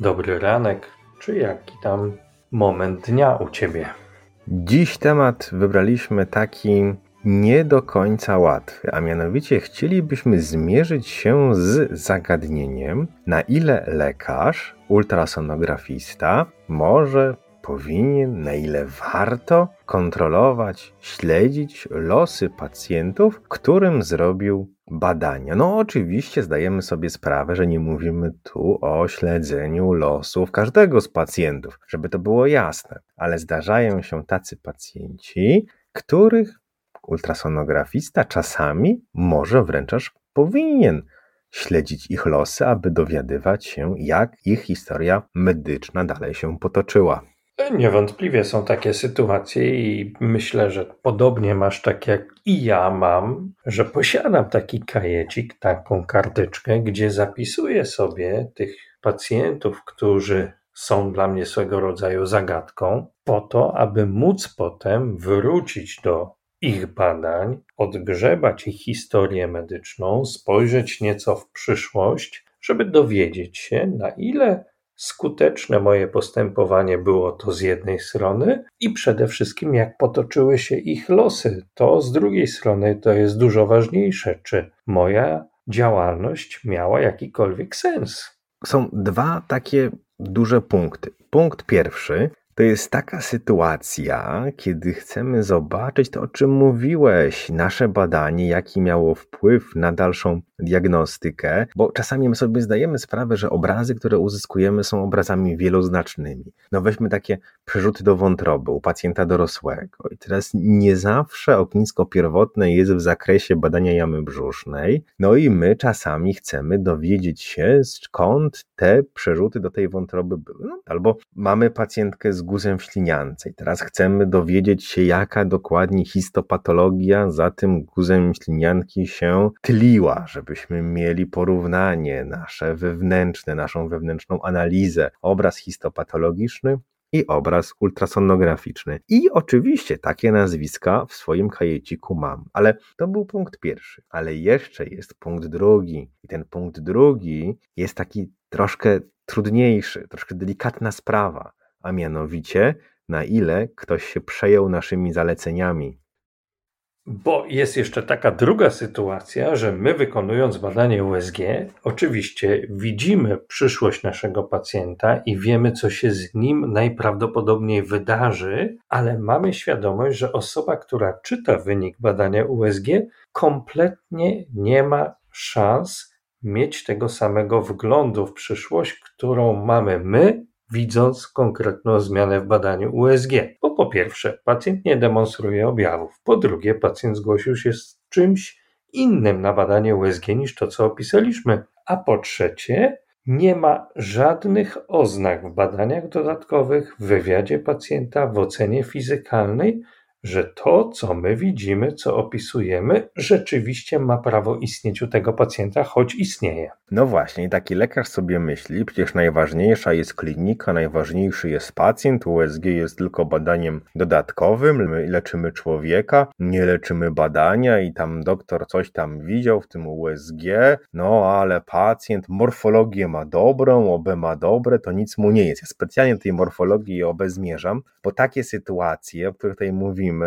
dobry ranek, czy jaki tam moment dnia u ciebie? Dziś temat wybraliśmy taki nie do końca łatwy, a mianowicie chcielibyśmy zmierzyć się z zagadnieniem, na ile lekarz, ultrasonografista może powinien, na ile warto kontrolować, śledzić losy pacjentów, którym zrobił badania. No, oczywiście zdajemy sobie sprawę, że nie mówimy tu o śledzeniu losów każdego z pacjentów, żeby to było jasne, ale zdarzają się tacy pacjenci, których ultrasonografista czasami może wręcz aż powinien śledzić ich losy, aby dowiadywać się, jak ich historia medyczna dalej się potoczyła. Niewątpliwie są takie sytuacje i myślę, że podobnie masz tak jak i ja mam, że posiadam taki kajecik, taką karteczkę, gdzie zapisuję sobie tych pacjentów, którzy są dla mnie swego rodzaju zagadką, po to, aby móc potem wrócić do ich badań, odgrzebać ich historię medyczną, spojrzeć nieco w przyszłość, żeby dowiedzieć się, na ile skuteczne moje postępowanie było to z jednej strony i przede wszystkim jak potoczyły się ich losy. To z drugiej strony to jest dużo ważniejsze, czy moja działalność miała jakikolwiek sens. Są dwa takie duże punkty. Punkt pierwszy to jest taka sytuacja, kiedy chcemy zobaczyć to, o czym mówiłeś, nasze badanie, jaki miało wpływ na dalszą diagnostykę, bo czasami my sobie zdajemy sprawę, że obrazy, które uzyskujemy, są obrazami wieloznacznymi. No weźmy takie przerzuty do wątroby u pacjenta dorosłego. I teraz nie zawsze ognisko pierwotne jest w zakresie badania jamy brzusznej. No i my czasami chcemy dowiedzieć się, skąd te przerzuty do tej wątroby były. No, albo mamy pacjentkę z guzem w śliniance i teraz chcemy dowiedzieć się, jaka dokładnie histopatologia za tym guzem ślinianki się tliła, żebyśmy mieli porównanie nasze wewnętrzne, naszą wewnętrzną analizę, obraz histopatologiczny i obraz ultrasonograficzny. I oczywiście takie nazwiska w swoim kajeciku mam, ale to był punkt pierwszy. Ale jeszcze jest punkt drugi. I ten punkt drugi jest taki troszkę trudniejszy, troszkę delikatna sprawa a mianowicie na ile ktoś się przejął naszymi zaleceniami. Bo jest jeszcze taka druga sytuacja, że my wykonując badanie USG, oczywiście widzimy przyszłość naszego pacjenta i wiemy, co się z nim najprawdopodobniej wydarzy, ale mamy świadomość, że osoba, która czyta wynik badania USG, kompletnie nie ma szans mieć tego samego wglądu w przyszłość, którą mamy my widząc konkretną zmianę w badaniu USG. Bo po pierwsze, pacjent nie demonstruje objawów. Po drugie, pacjent zgłosił się z czymś innym na badanie USG niż to, co opisaliśmy. A po trzecie, nie ma żadnych oznak w badaniach dodatkowych, w wywiadzie pacjenta, w ocenie fizykalnej, że to, co my widzimy, co opisujemy, rzeczywiście ma prawo istnieć u tego pacjenta, choć istnieje. No właśnie, taki lekarz sobie myśli, przecież najważniejsza jest klinika, najważniejszy jest pacjent, USG jest tylko badaniem dodatkowym, my leczymy człowieka, nie leczymy badania i tam doktor coś tam widział w tym USG, no ale pacjent morfologię ma dobrą, OB ma dobre, to nic mu nie jest. Ja specjalnie tej morfologii i OB zmierzam, bo takie sytuacje, o których tutaj mówimy,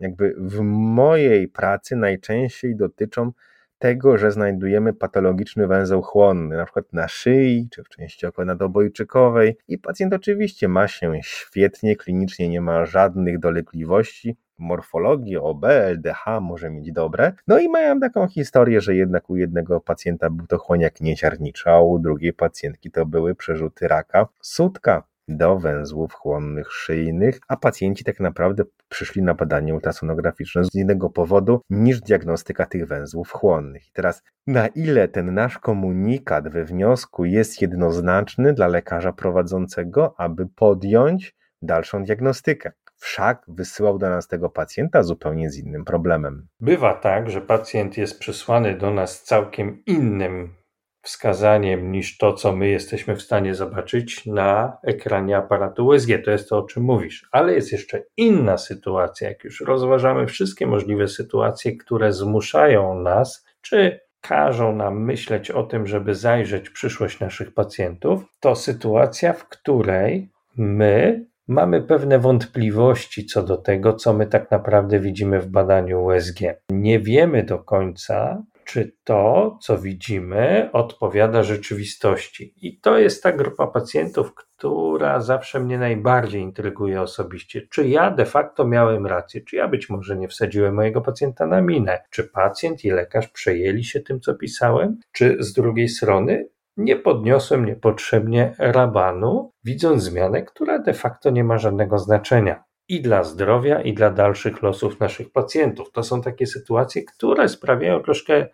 jakby w mojej pracy najczęściej dotyczą tego, że znajdujemy patologiczny węzeł chłonny, na przykład na szyi czy w części okonadoobojczykowej i pacjent oczywiście ma się świetnie, klinicznie nie ma żadnych dolegliwości, morfologii OB, LDH może mieć dobre. No i mają taką historię, że jednak u jednego pacjenta był to chłoniak nieciarnicza, a u drugiej pacjentki to były przerzuty raka sutka do węzłów chłonnych szyjnych, a pacjenci tak naprawdę przyszli na badanie ultrasonograficzne z innego powodu niż diagnostyka tych węzłów chłonnych. I teraz, na ile ten nasz komunikat we wniosku jest jednoznaczny dla lekarza prowadzącego, aby podjąć dalszą diagnostykę? wszak wysyłał do nas tego pacjenta zupełnie z innym problemem. Bywa tak, że pacjent jest przysłany do nas całkiem innym wskazaniem niż to, co my jesteśmy w stanie zobaczyć na ekranie aparatu USG. To jest to, o czym mówisz. Ale jest jeszcze inna sytuacja, jak już rozważamy wszystkie możliwe sytuacje, które zmuszają nas, czy każą nam myśleć o tym, żeby zajrzeć przyszłość naszych pacjentów, to sytuacja, w której my mamy pewne wątpliwości co do tego, co my tak naprawdę widzimy w badaniu USG. Nie wiemy do końca, czy to, co widzimy, odpowiada rzeczywistości. I to jest ta grupa pacjentów, która zawsze mnie najbardziej intryguje osobiście. Czy ja de facto miałem rację? Czy ja być może nie wsadziłem mojego pacjenta na minę? Czy pacjent i lekarz przejęli się tym, co pisałem? Czy z drugiej strony nie podniosłem niepotrzebnie rabanu, widząc zmianę, która de facto nie ma żadnego znaczenia i dla zdrowia, i dla dalszych losów naszych pacjentów. To są takie sytuacje, które sprawiają troszkę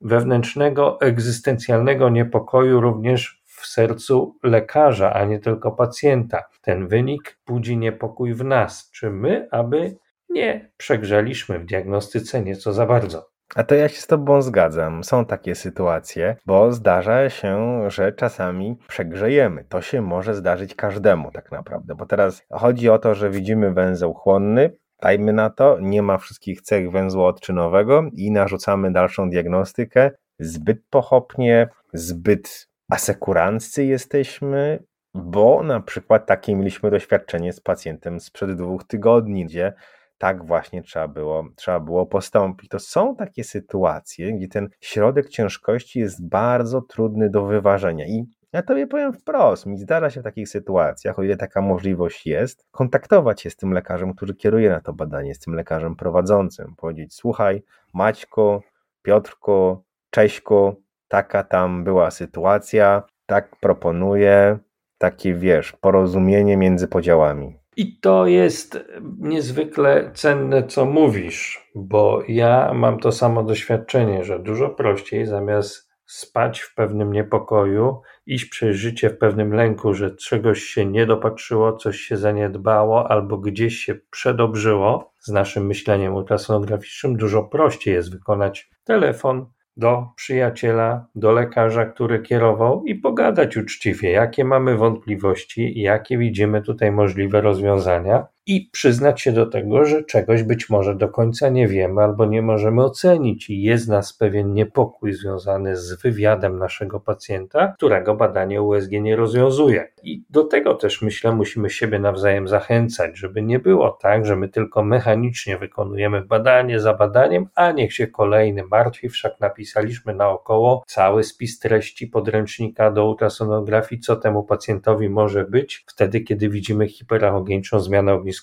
wewnętrznego, egzystencjalnego niepokoju również w sercu lekarza, a nie tylko pacjenta. Ten wynik budzi niepokój w nas. Czy my, aby nie przegrzeliśmy w diagnostyce nieco za bardzo? A to ja się z Tobą zgadzam. Są takie sytuacje, bo zdarza się, że czasami przegrzejemy. To się może zdarzyć każdemu tak naprawdę, bo teraz chodzi o to, że widzimy węzeł chłonny, dajmy na to, nie ma wszystkich cech węzła odczynowego i narzucamy dalszą diagnostykę. Zbyt pochopnie, zbyt asekuranccy jesteśmy, bo na przykład takie mieliśmy doświadczenie z pacjentem sprzed dwóch tygodni, gdzie tak właśnie trzeba było, trzeba było postąpić. To są takie sytuacje, gdzie ten środek ciężkości jest bardzo trudny do wyważenia i ja tobie powiem wprost, mi zdarza się w takich sytuacjach, o ile taka możliwość jest, kontaktować się z tym lekarzem, który kieruje na to badanie, z tym lekarzem prowadzącym, powiedzieć, słuchaj, Maćku, Piotrku, Cześćku, taka tam była sytuacja, tak proponuję, takie wiesz, porozumienie między podziałami. I to jest niezwykle cenne, co mówisz, bo ja mam to samo doświadczenie, że dużo prościej zamiast spać w pewnym niepokoju, iść przez życie w pewnym lęku, że czegoś się nie dopatrzyło, coś się zaniedbało albo gdzieś się przedobrzyło z naszym myśleniem ultrasonograficznym, dużo prościej jest wykonać telefon, do przyjaciela, do lekarza, który kierował i pogadać uczciwie, jakie mamy wątpliwości, jakie widzimy tutaj możliwe rozwiązania i przyznać się do tego, że czegoś być może do końca nie wiemy albo nie możemy ocenić i jest nas pewien niepokój związany z wywiadem naszego pacjenta, którego badanie USG nie rozwiązuje. I do tego też myślę, musimy siebie nawzajem zachęcać, żeby nie było tak, że my tylko mechanicznie wykonujemy badanie za badaniem, a niech się kolejny martwi, wszak napisaliśmy naokoło cały spis treści podręcznika do ultrasonografii, co temu pacjentowi może być wtedy, kiedy widzimy hiperachogeniczną zmianę ogniska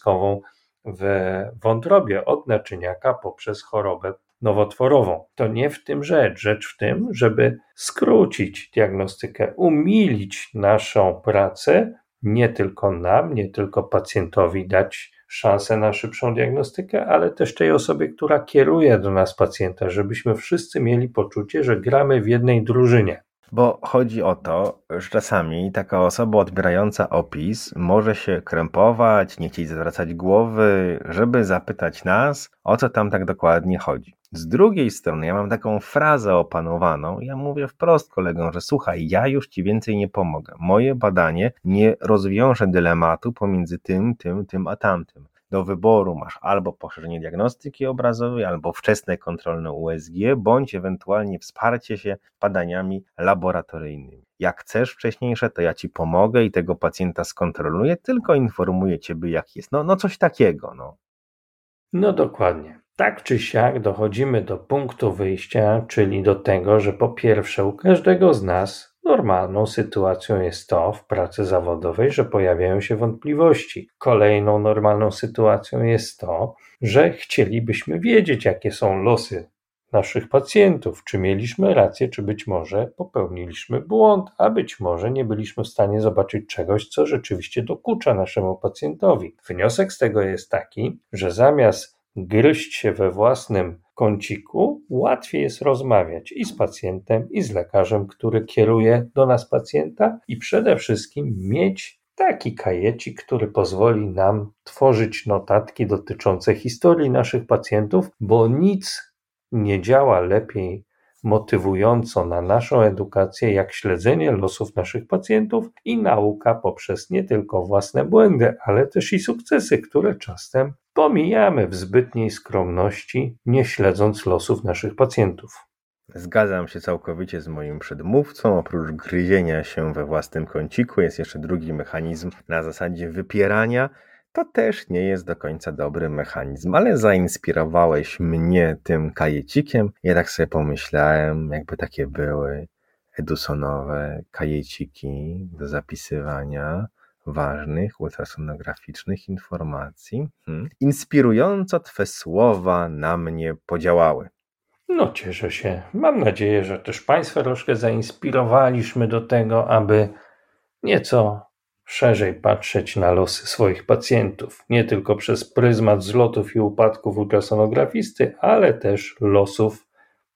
w wątrobie od naczyniaka poprzez chorobę nowotworową. To nie w tym rzecz. Rzecz w tym, żeby skrócić diagnostykę, umilić naszą pracę, nie tylko nam, nie tylko pacjentowi dać szansę na szybszą diagnostykę, ale też tej osobie, która kieruje do nas pacjenta, żebyśmy wszyscy mieli poczucie, że gramy w jednej drużynie. Bo chodzi o to, że czasami taka osoba odbierająca opis może się krępować, nie chcieć zwracać głowy, żeby zapytać nas, o co tam tak dokładnie chodzi. Z drugiej strony, ja mam taką frazę opanowaną, ja mówię wprost kolegom, że słuchaj, ja już ci więcej nie pomogę. Moje badanie nie rozwiąże dylematu pomiędzy tym, tym, tym a tamtym do wyboru masz albo poszerzenie diagnostyki obrazowej, albo wczesne kontrolne USG, bądź ewentualnie wsparcie się badaniami laboratoryjnymi. Jak chcesz wcześniejsze, to ja ci pomogę i tego pacjenta skontroluję, tylko informuję ciebie, jak jest. No, no coś takiego. No. no dokładnie. Tak czy siak dochodzimy do punktu wyjścia, czyli do tego, że po pierwsze u każdego z nas Normalną sytuacją jest to w pracy zawodowej, że pojawiają się wątpliwości. Kolejną normalną sytuacją jest to, że chcielibyśmy wiedzieć, jakie są losy naszych pacjentów, czy mieliśmy rację, czy być może popełniliśmy błąd, a być może nie byliśmy w stanie zobaczyć czegoś, co rzeczywiście dokucza naszemu pacjentowi. Wniosek z tego jest taki, że zamiast gryźć się we własnym kąciku, łatwiej jest rozmawiać i z pacjentem, i z lekarzem, który kieruje do nas pacjenta, i przede wszystkim mieć taki kajecik, który pozwoli nam tworzyć notatki dotyczące historii naszych pacjentów, bo nic nie działa lepiej motywująco na naszą edukację, jak śledzenie losów naszych pacjentów i nauka poprzez nie tylko własne błędy, ale też i sukcesy, które czasem pomijamy w zbytniej skromności, nie śledząc losów naszych pacjentów. Zgadzam się całkowicie z moim przedmówcą. Oprócz gryzienia się we własnym kąciku jest jeszcze drugi mechanizm na zasadzie wypierania. To też nie jest do końca dobry mechanizm, ale zainspirowałeś mnie tym kajecikiem. Ja tak sobie pomyślałem, jakby takie były Edisonowe kajeciki do zapisywania ważnych ultrasonograficznych informacji. Hmm. Inspirująco Twe słowa na mnie podziałały. No, cieszę się. Mam nadzieję, że też Państwa troszkę zainspirowaliśmy do tego, aby nieco szerzej patrzeć na losy swoich pacjentów. Nie tylko przez pryzmat zlotów i upadków ultrasonografisty, ale też losów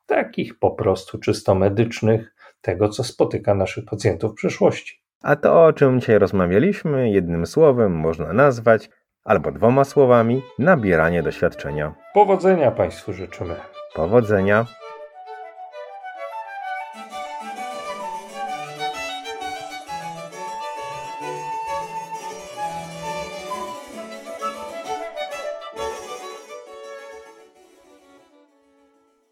takich po prostu czysto medycznych, tego co spotyka naszych pacjentów w przyszłości. A to, o czym dzisiaj rozmawialiśmy, jednym słowem można nazwać, albo dwoma słowami, nabieranie doświadczenia. Powodzenia Państwu życzymy. Powodzenia.